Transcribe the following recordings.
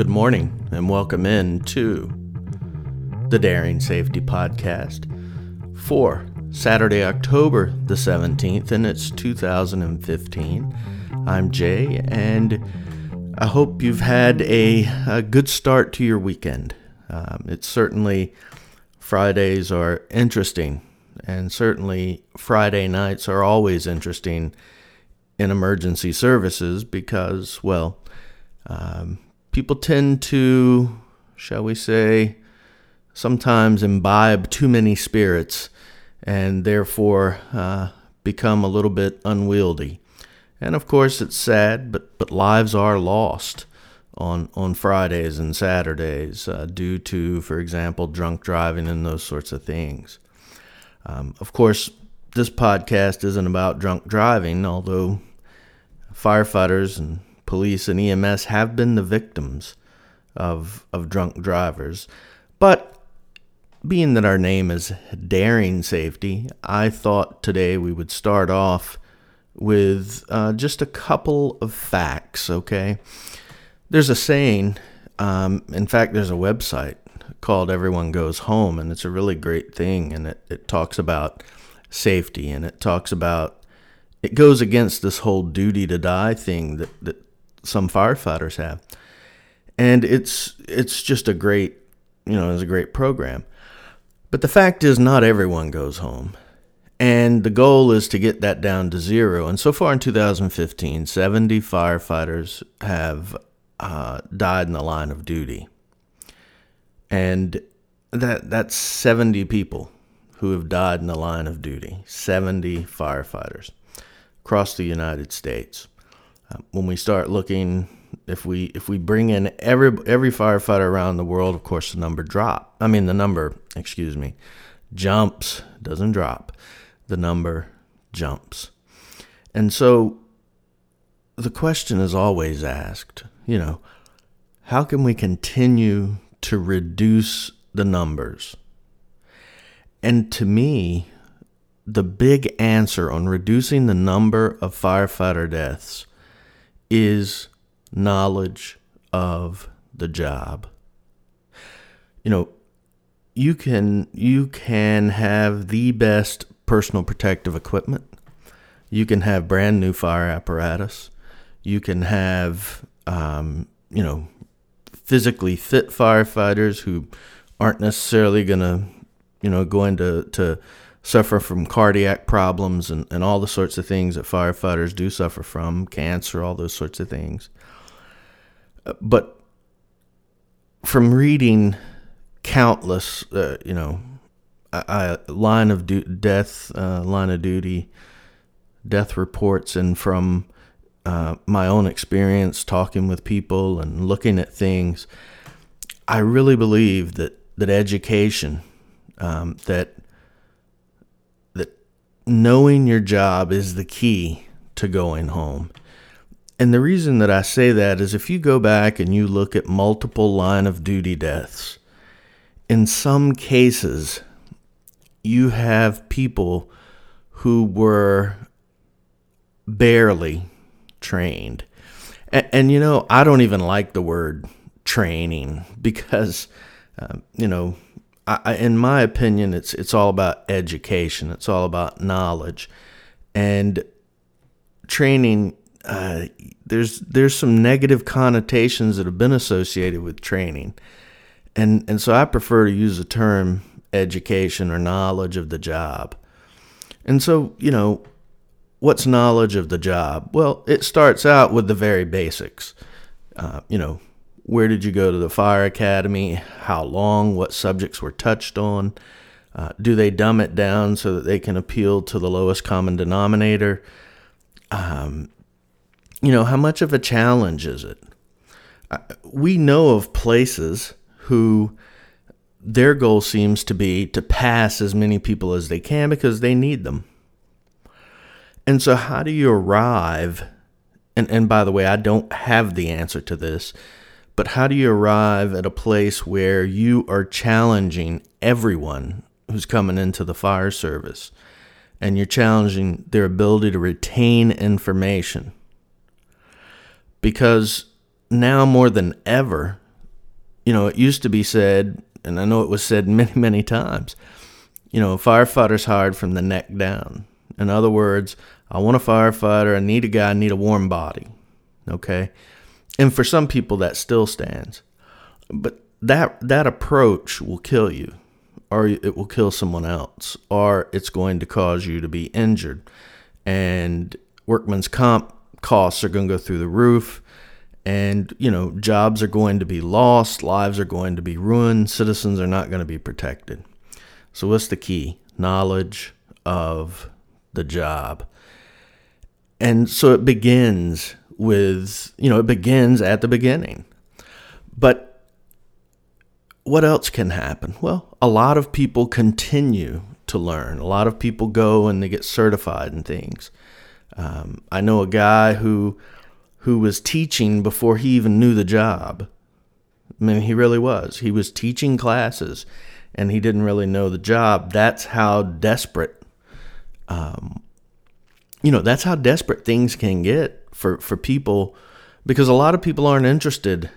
Good morning and welcome in to the Daring Safety Podcast for Saturday, October the 17th, and it's 2015. I'm Jay, and I hope you've had a, a good start to your weekend. Um, it's certainly Fridays are interesting, and certainly Friday nights are always interesting in emergency services because, well, um, people tend to, shall we say, sometimes imbibe too many spirits and therefore uh, become a little bit unwieldy. And of course, it's sad, but, but lives are lost on, on Fridays and Saturdays uh, due to, for example, drunk driving and those sorts of things. Um, of course, this podcast isn't about drunk driving, although firefighters and police and EMS have been the victims of of drunk drivers. But being that our name is Daring Safety, I thought today we would start off with uh, just a couple of facts. Okay, there's a saying. Um, in fact, there's a website called Everyone Goes Home, and it's a really great thing, and it, it talks about safety and it talks about it goes against this whole duty to die thing that, that some firefighters have. And it's it's just a great you know, it's a great program. But the fact is not everyone goes home. And the goal is to get that down to zero. And so far in 2015, 70 firefighters have uh, died in the line of duty. And that that's 70 people who have died in the line of duty. 70 firefighters across the United States. When we start looking, if we if we bring in every every firefighter around the world, of course the number drop. I mean the number, excuse me, jumps doesn't drop. The number jumps, and so the question is always asked. You know, how can we continue to reduce the numbers? And to me, the big answer on reducing the number of firefighter deaths is knowledge of the job. You know, you can you can have the best personal protective equipment. You can have brand new fire apparatus. You can have um, you know physically fit firefighters who aren't necessarily going to you know going to to suffer from cardiac problems and, and all the sorts of things that firefighters do suffer from, cancer, all those sorts of things. Uh, but from reading countless, uh, you know, I, I, line of du- death, uh, line of duty, death reports, and from uh, my own experience talking with people and looking at things, I really believe that that education, um, that knowing your job is the key to going home. And the reason that I say that is if you go back and you look at multiple line of duty deaths, in some cases, you have people who were barely trained. And, and, you know, I don't even like the word training because, uh, you know, I, in my opinion, it's it's all about education. It's all about knowledge, and training. Uh, there's there's some negative connotations that have been associated with training, and and so I prefer to use the term education or knowledge of the job. And so you know, what's knowledge of the job? Well, it starts out with the very basics. Uh, you know, where did you go to the fire academy? How long? What subjects were touched on? Uh, do they dumb it down so that they can appeal to the lowest common denominator? Um, you know, how much of a challenge is it? Uh, we know of places who their goal seems to be to pass as many people as they can because they need them. And so, how do you arrive? And, and by the way, I don't have the answer to this but how do you arrive at a place where you are challenging everyone who's coming into the fire service and you're challenging their ability to retain information? Because now more than ever, you know, it used to be said, and I know it was said many, many times, you know, firefighters hired from the neck down. In other words, I want a firefighter, I need a guy, I need a warm body. Okay? And for some people that still stands. But that that approach will kill you or it will kill someone else or it's going to cause you to be injured. And workman's comp costs are going to go through the roof and you know jobs are going to be lost lives are going to be ruined citizens are not going to be protected so what's the key knowledge of the job and so it begins with you know it begins at the beginning but what else can happen well a lot of people continue to learn a lot of people go and they get certified in things um, i know a guy who who was teaching before he even knew the job. I mean, he really was. He was teaching classes and he didn't really know the job. That's how desperate, um, you know, that's how desperate things can get for, for people because a lot of people aren't interested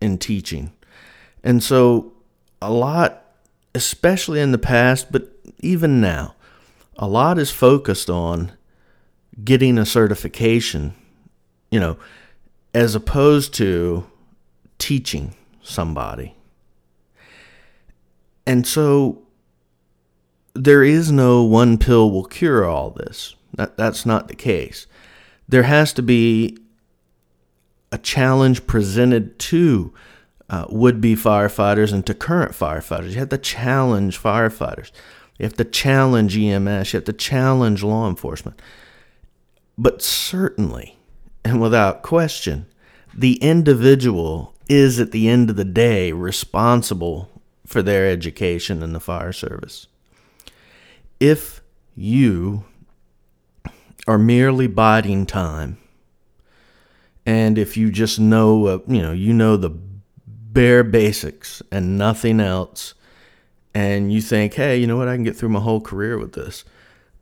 in teaching. And so, a lot, especially in the past, but even now, a lot is focused on getting a certification you know, as opposed to teaching somebody. And so there is no one pill will cure all this. That, that's not the case. There has to be a challenge presented to uh, would be firefighters and to current firefighters. You have to challenge firefighters. You have to challenge EMS. You have to challenge law enforcement. But certainly, and without question, the individual is at the end of the day responsible for their education in the fire service. If you are merely biding time, and if you just know, uh, you know, you know the bare basics and nothing else, and you think, hey, you know what, I can get through my whole career with this,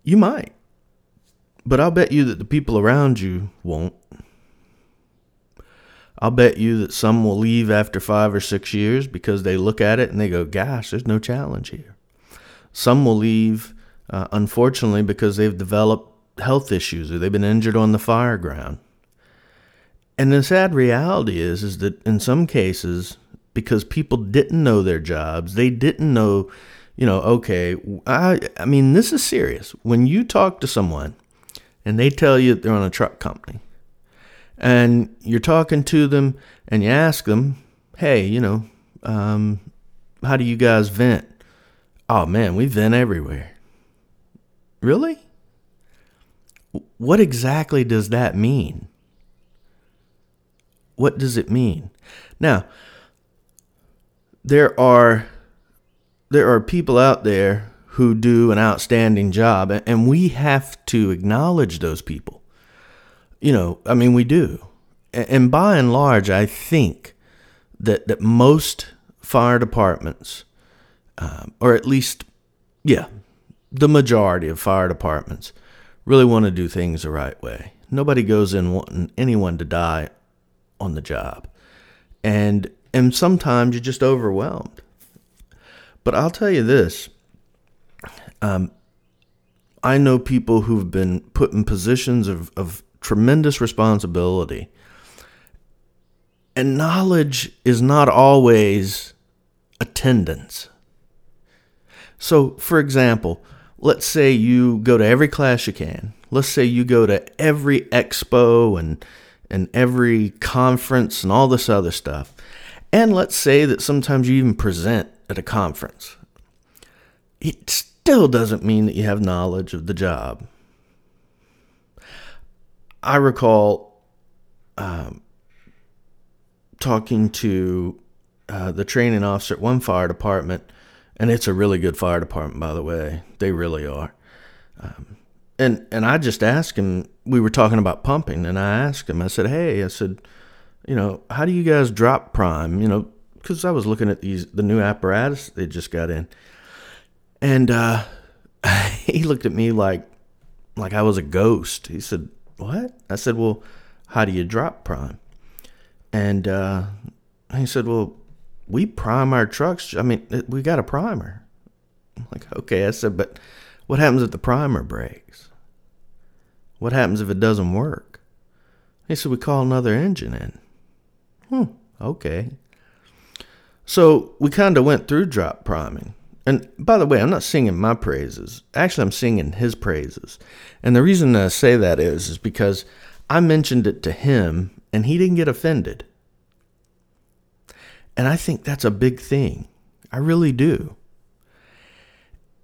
you might. But I'll bet you that the people around you won't. I'll bet you that some will leave after five or six years because they look at it and they go, gosh, there's no challenge here. Some will leave, uh, unfortunately, because they've developed health issues or they've been injured on the fire ground. And the sad reality is, is that in some cases, because people didn't know their jobs, they didn't know, you know, okay, I, I mean, this is serious. When you talk to someone and they tell you they're on a truck company, and you're talking to them and you ask them, hey, you know, um, how do you guys vent? Oh man, we vent everywhere. Really? What exactly does that mean? What does it mean? Now, there are there are people out there who do an outstanding job and we have to acknowledge those people you know, I mean, we do. And by and large, I think that, that most fire departments, um, or at least, yeah, the majority of fire departments really want to do things the right way. Nobody goes in wanting anyone to die on the job. And and sometimes you're just overwhelmed. But I'll tell you this. Um, I know people who've been put in positions of, of tremendous responsibility. And knowledge is not always attendance. So, for example, let's say you go to every class you can. Let's say you go to every expo and and every conference and all this other stuff. And let's say that sometimes you even present at a conference. It still doesn't mean that you have knowledge of the job. I recall um, talking to uh, the training officer at one fire department, and it's a really good fire department, by the way. They really are. Um, and and I just asked him. We were talking about pumping, and I asked him. I said, "Hey, I said, you know, how do you guys drop prime? You know, because I was looking at these the new apparatus they just got in, and uh, he looked at me like like I was a ghost. He said, what? I said, well, how do you drop prime? And uh, he said, well, we prime our trucks. I mean, we got a primer. I'm like, okay. I said, but what happens if the primer breaks? What happens if it doesn't work? He said, we call another engine in. Hmm, okay. So we kind of went through drop priming. And by the way, I'm not singing my praises. Actually, I'm singing his praises. And the reason I say that is, is because I mentioned it to him and he didn't get offended. And I think that's a big thing. I really do.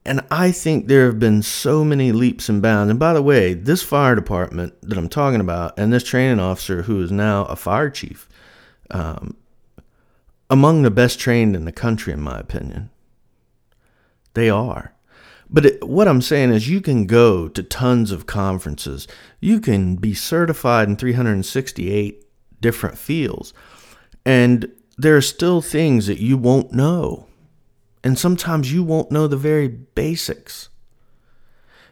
And I think there have been so many leaps and bounds. And by the way, this fire department that I'm talking about, and this training officer who is now a fire chief, um, among the best trained in the country, in my opinion. They are. But it, what I'm saying is, you can go to tons of conferences. You can be certified in 368 different fields. And there are still things that you won't know. And sometimes you won't know the very basics.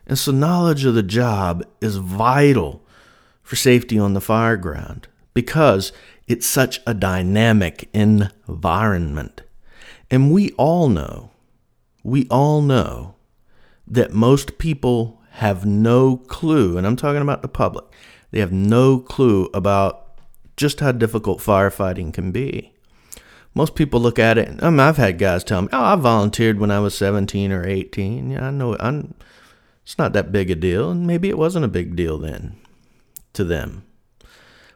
And so, knowledge of the job is vital for safety on the fire ground because it's such a dynamic environment. And we all know, we all know that most people have no clue, and I'm talking about the public, they have no clue about just how difficult firefighting can be most people look at it. I mean, I've had guys tell me, "Oh, I volunteered when I was 17 or 18." Yeah, I know. I'm, it's not that big a deal, and maybe it wasn't a big deal then to them.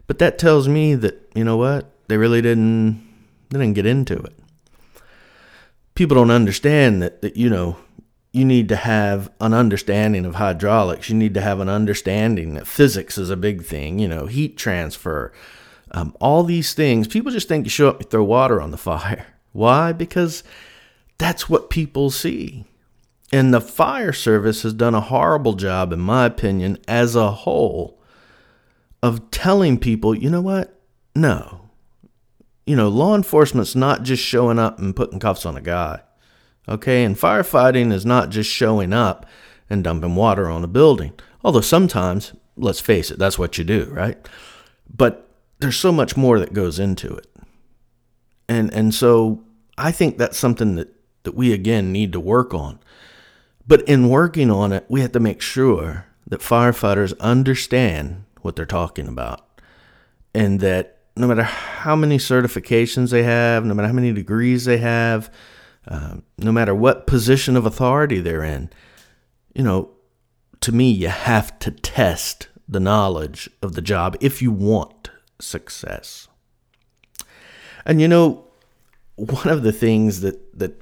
But that tells me that you know what they really didn't they didn't get into it. People don't understand that that you know you need to have an understanding of hydraulics. You need to have an understanding that physics is a big thing. You know, heat transfer um, all these things, people just think you show up, you throw water on the fire. Why? Because that's what people see. And the fire service has done a horrible job, in my opinion, as a whole, of telling people, you know what? No. You know, law enforcement's not just showing up and putting cuffs on a guy. Okay? And firefighting is not just showing up and dumping water on a building. Although sometimes, let's face it, that's what you do, right? But there's so much more that goes into it. And and so I think that's something that, that we again need to work on. But in working on it, we have to make sure that firefighters understand what they're talking about. And that no matter how many certifications they have, no matter how many degrees they have, uh, no matter what position of authority they're in, you know, to me, you have to test the knowledge of the job if you want success. And you know, one of the things that, that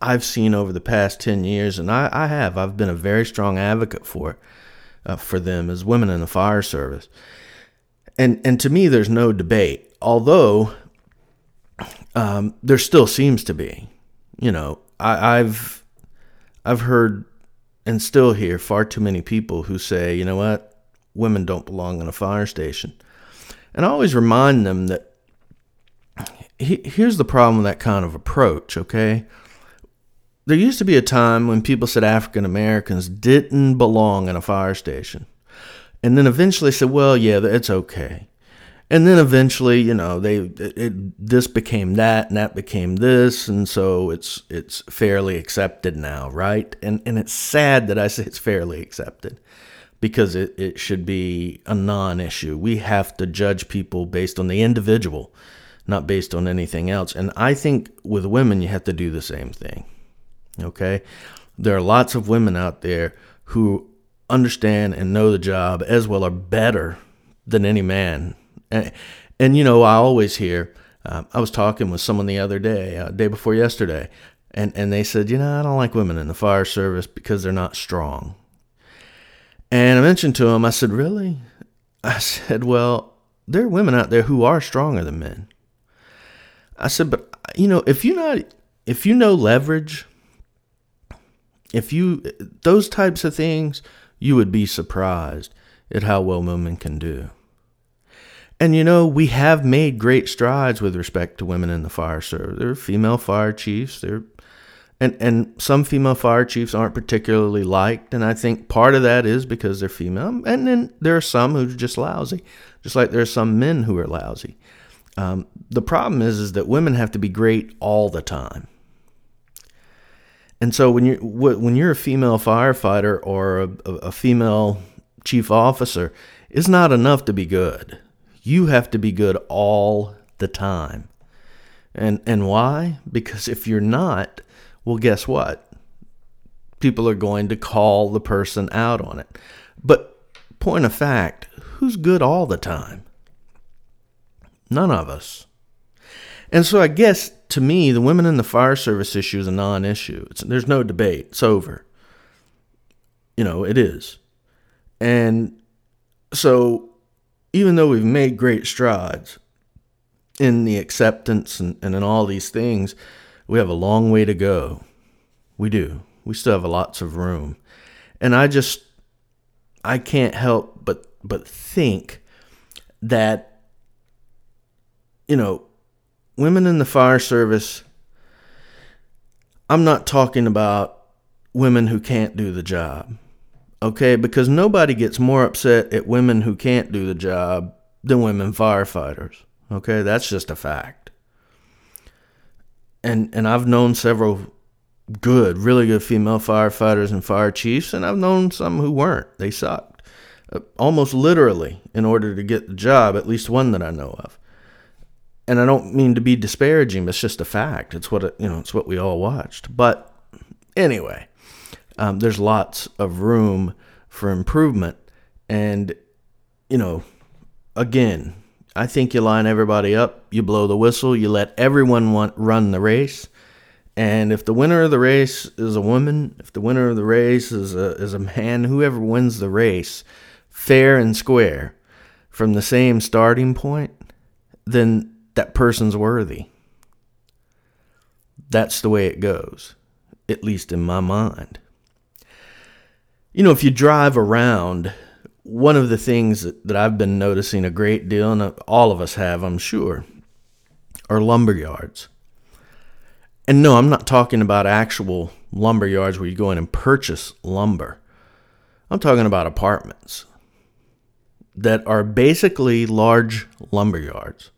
I've seen over the past 10 years, and I, I have, I've been a very strong advocate for uh, for them as women in the fire service. And, and to me, there's no debate, although um, there still seems to be. You know, I, I've I've heard and still hear far too many people who say, you know what, women don't belong in a fire station. And I always remind them that he, here's the problem with that kind of approach, okay? There used to be a time when people said African Americans didn't belong in a fire station. And then eventually said, well, yeah, it's okay. And then eventually, you know, they it, this became that and that became this and so it's it's fairly accepted now, right? And and it's sad that I say it's fairly accepted because it, it should be a non issue. We have to judge people based on the individual, not based on anything else. And I think with women, you have to do the same thing. Okay? There are lots of women out there who understand and know the job as well or better than any man. And, and you know, I always hear, uh, I was talking with someone the other day, uh, day before yesterday, and, and they said, you know, I don't like women in the fire service because they're not strong. And I mentioned to him, I said, Really? I said, Well, there are women out there who are stronger than men. I said, But, you know, if you not, if you know leverage, if you, those types of things, you would be surprised at how well women can do. And you know, we have made great strides with respect to women in the fire service. There are female fire chiefs. There and and some female fire chiefs aren't particularly liked and i think part of that is because they're female and then there are some who are just lousy just like there are some men who are lousy Um, the problem is, is that women have to be great all the time. And so when you're when you're a female firefighter or a, a female chief officer, it's not enough to be good. You have to be good all the time. And and why? Because if you're not, well guess what? People are going to call the person out on it. But point of fact, who's good all the time? None of us. And so I guess to me, the women in the fire service issue is a non issue. There's no debate. It's over. You know, it is. And so, even though we've made great strides in the acceptance and, and in all these things, we have a long way to go. We do. We still have lots of room. And I just, I can't help but, but think that, you know, women in the fire service, I'm not talking about women who can't do the job. Okay, because nobody gets more upset at women who can't do the job than women firefighters. Okay, that's just a fact. And and I've known several good, really good female firefighters and fire chiefs, and I've known some who weren't. They sucked, uh, almost literally, in order to get the job. At least one that I know of and I don't mean to be disparaging, it's just a fact. It's what you know. It's what we all watched. But anyway, um, there's lots of room for improvement, and you know, again, I think you line everybody up, you blow the whistle, you let everyone want, run the race, and if the winner of the race is a woman, if the winner of the race is a is a man, whoever wins the race, fair and square, from the same starting point, then that person's worthy. That's the way it goes, at least in my mind. You know, if you drive around, one of the things that, I've been noticing a great deal, and all of us have, I'm sure, are lumber yards. And no, I'm not talking about actual lumber yards where you go in and purchase lumber. I'm talking about apartments that are basically large lumber yards.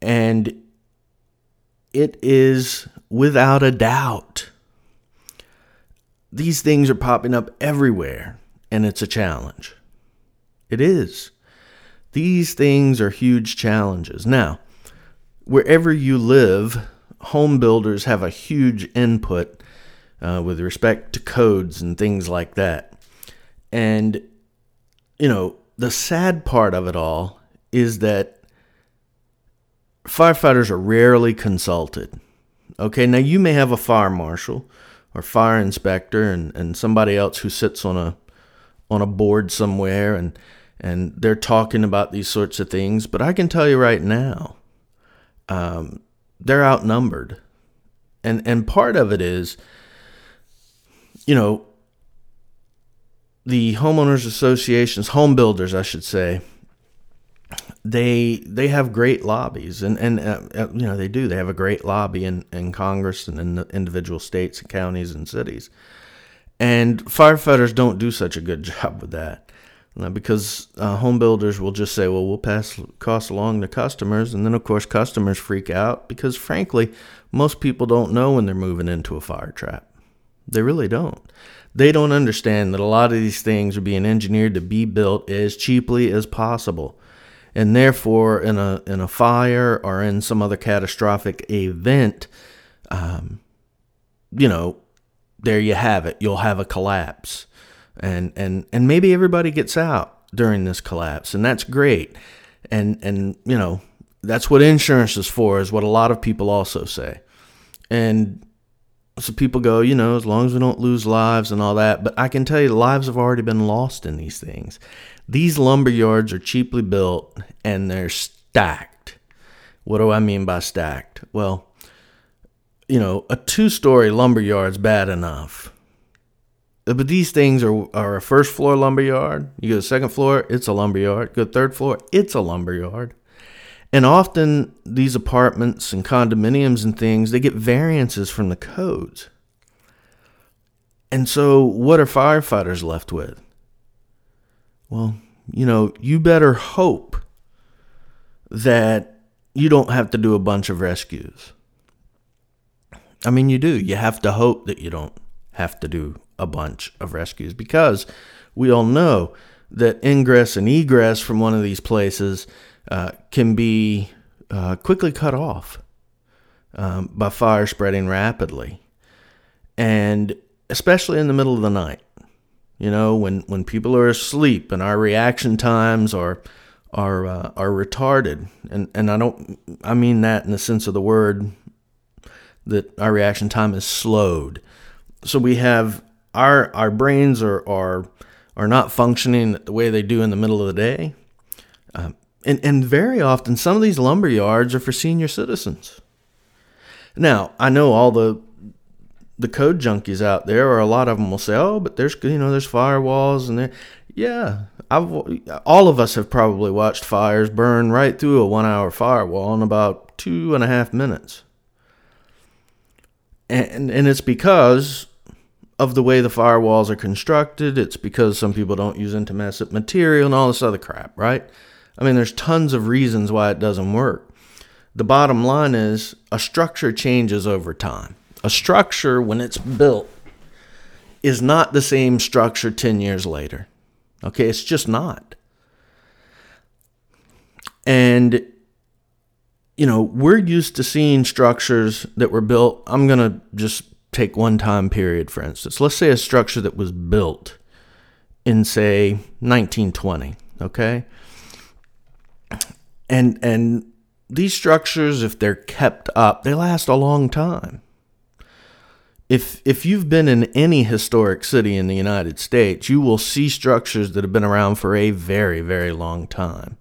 And it is without a doubt. These things are popping up everywhere, and it's a challenge. It is. These things are huge challenges. Now, wherever you live, home builders have a huge input uh, with respect to codes and things like that. And, you know, the sad part of it all is that firefighters are rarely consulted. Okay, now you may have a fire marshal or fire inspector and, and somebody else who sits on a on a board somewhere and and they're talking about these sorts of things, but I can tell you right now, um, they're outnumbered. And and part of it is, you know, the homeowners associations, home builders, I should say, they they have great lobbies. And and uh, uh, you know they do. They have a great lobby in in Congress and in the individual states and counties and cities and firefighters don't do such a good job with that. Uh, because uh, home builders will just say well we'll pass costs along to customers. And then of course customers freak out because frankly most people don't know when they're moving into a fire trap. They really don't. They don't understand that a lot of these things are being engineered to be built as cheaply as possible. And therefore in a in a fire or in some other catastrophic event um, you know there you have it. You'll have a collapse. And and and maybe everybody gets out during this collapse and that's great. And and you know that's what insurance is for is what a lot of people also say. And so people go you know as long as we don't lose lives and all that but i can tell you lives have already been lost in these things. These lumber yards are cheaply built and they're stacked. What do I mean by stacked? Well, you know, a two story lumber yard's bad enough. Uh, but these things are, are a first floor lumber yard. You go to second floor, it's a lumber yard. Go to third floor, it's a lumber yard. And often these apartments and condominiums and things, they get variances from the codes. And so what are firefighters left with? Well, you know, you better hope that you don't have to do a bunch of rescues. I mean, you do. You have to hope that you don't have to do a bunch of rescues because we all know that ingress and egress from one of these places uh, can be uh, quickly cut off um, by fire spreading rapidly. And especially in the middle of the night, you know, when, when people are asleep and our reaction times are are uh, are retarded, and and I don't I mean that in the sense of the word that our reaction time is slowed. So we have our our brains are are are not functioning the way they do in the middle of the day. Um, and, and very often, some of these lumber yards are for senior citizens. Now, I know all the the code junkies out there, or a lot of them will say, "Oh, but there's you know there's firewalls and there." Yeah, I've all of us have probably watched fires burn right through a one-hour firewall in about two and a half minutes, and and it's because of the way the firewalls are constructed. It's because some people don't use intumescent material and all this other crap, right? I mean, there's tons of reasons why it doesn't work. The bottom line is a structure changes over time. A structure, when it's built, is not the same structure 10 years later. Okay, it's just not. And, you know, we're used to seeing structures that were built. I'm going to just take one time period, for instance. Let's say a structure that was built in, say, 1920, okay? And, and these structures, if they're kept up, they last a long time. If, if you've been in any historic city in the United States, you will see structures that have been around for a very, very long time.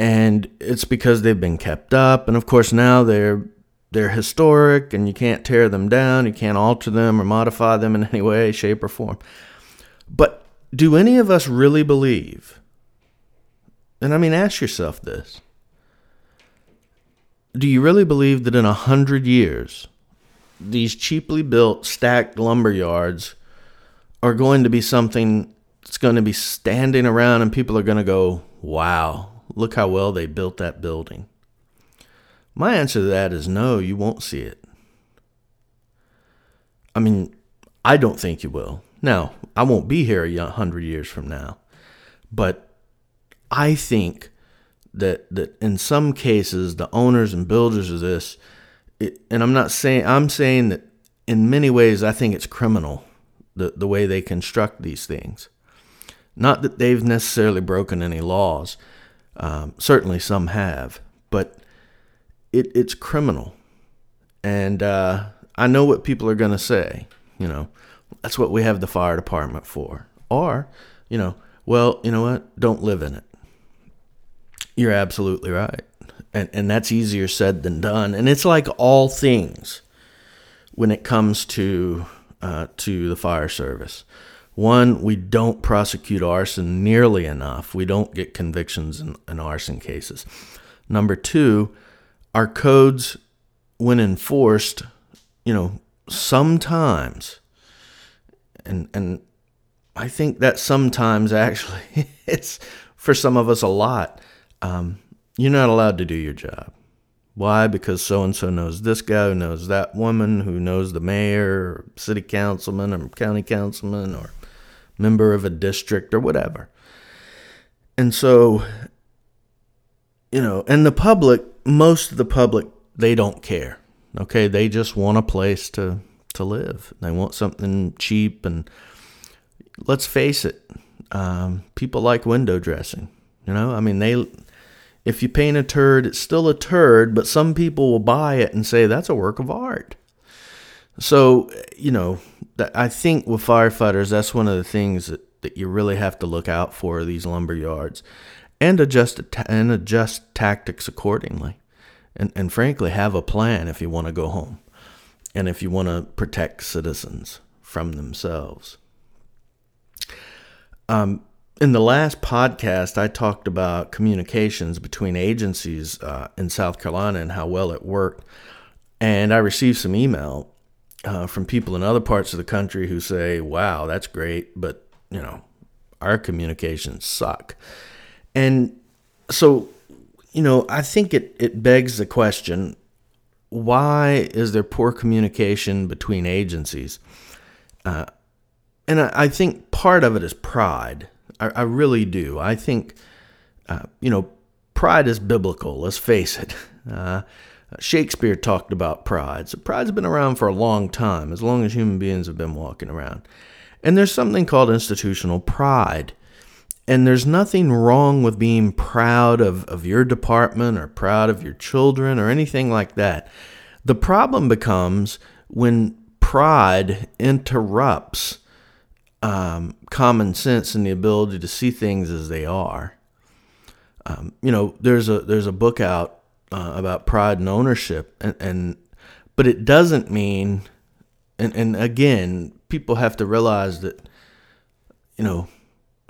And it's because they've been kept up. And of course, now they're they're historic and you can't tear them down, you can't alter them or modify them in any way, shape, or form. But do any of us really believe? And I mean, ask yourself this Do you really believe that in a hundred years, these cheaply built, stacked lumber yards are going to be something that's going to be standing around and people are going to go, wow, look how well they built that building? My answer to that is no, you won't see it. I mean, I don't think you will. Now, I won't be here a hundred years from now, but I think that that in some cases the owners and builders of this, it, and I'm not saying I'm saying that in many ways I think it's criminal the the way they construct these things. Not that they've necessarily broken any laws. Um, certainly some have, but it, it's criminal. And uh, I know what people are going to say. You know, that's what we have the fire department for. Or, you know, well, you know what? Don't live in it. You're absolutely right. And, and that's easier said than done. And it's like all things when it comes to uh, to the fire service. One, we don't prosecute arson nearly enough. We don't get convictions in, in arson cases. Number two, our codes, when enforced, you know, sometimes, and and I think that sometimes actually it's for some of us a lot. Um, you're not allowed to do your job. Why? Because so and so knows this guy who knows that woman who knows the mayor, or city councilman, or county councilman, or member of a district, or whatever. And so, you know, and the public most of the public they don't care. Okay, they just want a place to to live. They want something cheap and let's face it, um, people like window dressing. You know, I mean they if you paint a turd, it's still a turd, but some people will buy it and say that's a work of art. So, you know, I think with firefighters, that's one of the things that, that you really have to look out for these lumber yards and adjust and adjust tactics accordingly. And, and frankly, have a plan if you want to go home and if you want to protect citizens from themselves. Um, in the last podcast, I talked about communications between agencies uh, in South Carolina and how well it worked. And I received some email uh, from people in other parts of the country who say, wow, that's great, but, you know, our communications suck. And so you know, I think it, it begs the question why is there poor communication between agencies? Uh, and I, I, think part of it is pride. I, I really do. I think, uh, you know, pride is biblical, let's face it. Uh, Shakespeare talked about pride. So pride's been around for a long time, as long as human beings have been walking around. And there's something called institutional pride. And there's nothing wrong with being proud of, of your department or proud of your children or anything like that. The problem becomes when pride interrupts um, common sense and the ability to see things as they are. Um, you know, there's a there's a book out uh, about pride and ownership, and, and but it doesn't mean, and and again, people have to realize that, you know,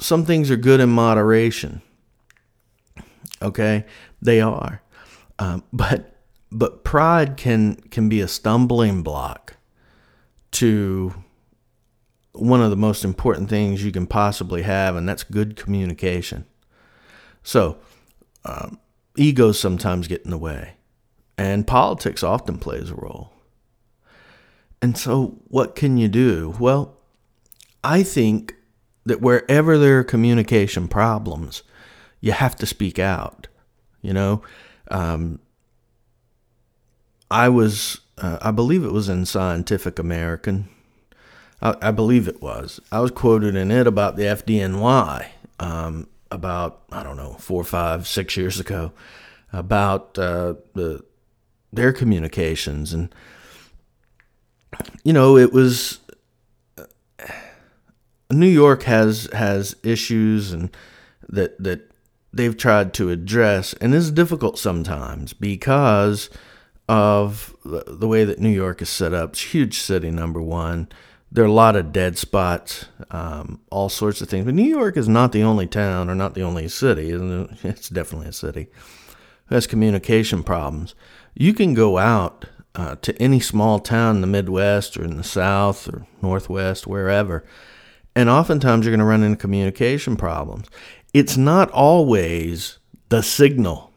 some things are good in moderation. Okay, they are, um, but but pride can can be a stumbling block to one of the most important things you can possibly have, and that's good communication. So, um, egos sometimes get in the way, and politics often plays a role. And so, what can you do? Well, I think that wherever there are communication problems, you have to speak out. You know, um, I was, uh, I believe it was in Scientific American. I, I, believe it was. I was quoted in it about the FDNY um, about, I don't know, four, five, six years ago about uh, the their communications and you know it was New York has has issues and that that they've tried to address, and it's difficult sometimes because of the way that New York is set up. It's huge city, number one. There are a lot of dead spots, um, all sorts of things. But New York is not the only town or not the only city. It's definitely a city who has communication problems. You can go out uh, to any small town in the Midwest or in the South or Northwest, wherever, and oftentimes you're going to run into communication problems. It's not always the signal,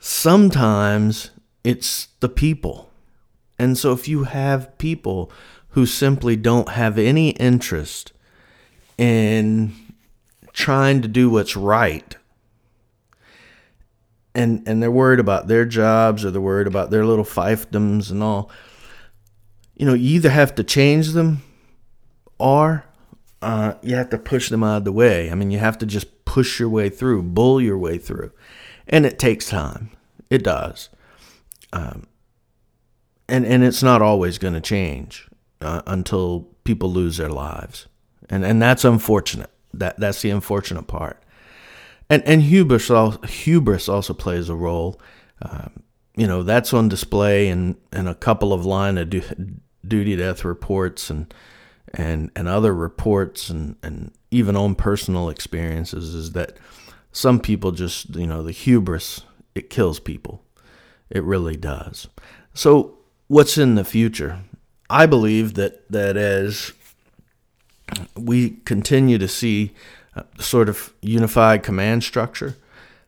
sometimes it's the people. And so if you have people who simply don't have any interest in trying to do what's right and and they're worried about their jobs or they're worried about their little fiefdoms and all you know you either have to change them or uh, you have to push them out of the way. I mean, you have to just push your way through, bull your way through. And it takes time. It does. Um, and, and it's not always going to change uh, until people lose their lives. And, and that's unfortunate. That, that's the unfortunate part. And, and hubris, also, hubris also plays a role. Um, you know, that's on display in, in a couple of line of du- duty death reports and and and other reports and and even own personal experiences is that some people just you know the hubris it kills people it really does so what's in the future i believe that that as we continue to see sort of unified command structure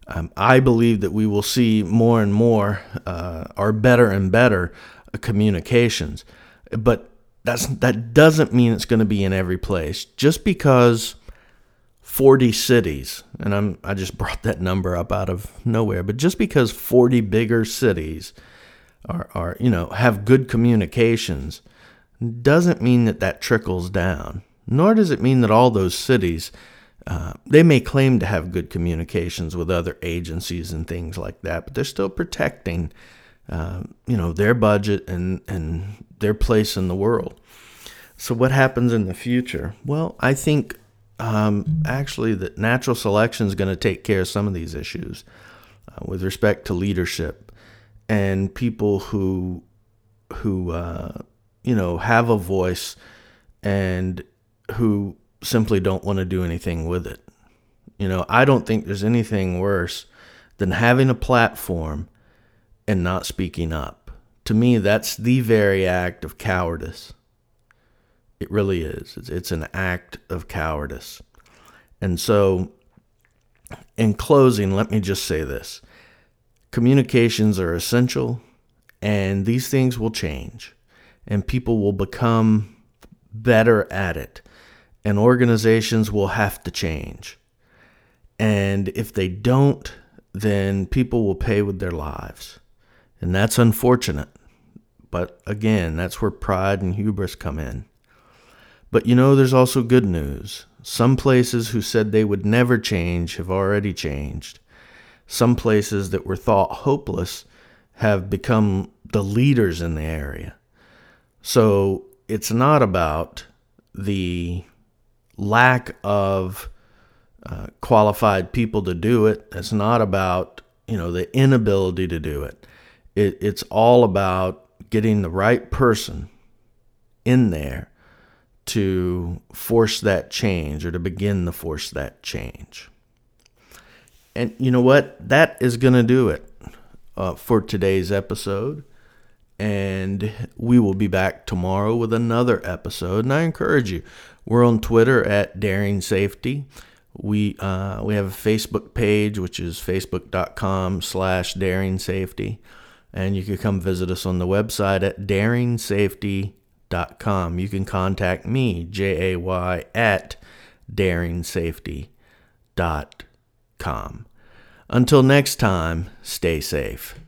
um, I believe that we will see more and more uh, or better and better communications. But that's that doesn't mean it's going to be in every place. Just because 40 cities, and I'm I just brought that number up out of nowhere, but just because 40 bigger cities are are you know have good communications doesn't mean that that trickles down. Nor does it mean that all those cities uh, they may claim to have good communications with other agencies and things like that, but they're still protecting uh, you know, their budget and, and their place in the world. So, what happens in the future? Well, I think um, actually that natural selection is going to take care of some of these issues uh, with respect to leadership and people who who uh, you know have a voice and who simply don't want to do anything with it. You know, I don't think there's anything worse than having a platform and not speaking up. To me, that's the very act of cowardice. It really is. It's, it's an act of cowardice. And so in closing, let me just say this communications are essential, and these things will change, and people will become better at it, and organizations will have to change. And if they don't, then people will pay with their lives. And that's unfortunate. But again, that's where pride and hubris come in. But you know, there's also good news. Some places who said they would never change have already changed. Some places that were thought hopeless have become the leaders in the area. So it's not about the lack of uh, qualified people to do it. It's not about you know the inability to do it. it. It's all about getting the right person in there to force that change or to begin to force that change. And you know what? That is going to do it uh, for today's episode. And we will be back tomorrow with another episode. And I encourage you, we're on Twitter at Daring Safety. We uh, we have a Facebook page, which is facebook.com slash daring safety. And you can come visit us on the website at daringsafety.com com. You can contact me, J A Y, at daringsafety.com. Until next time, stay safe.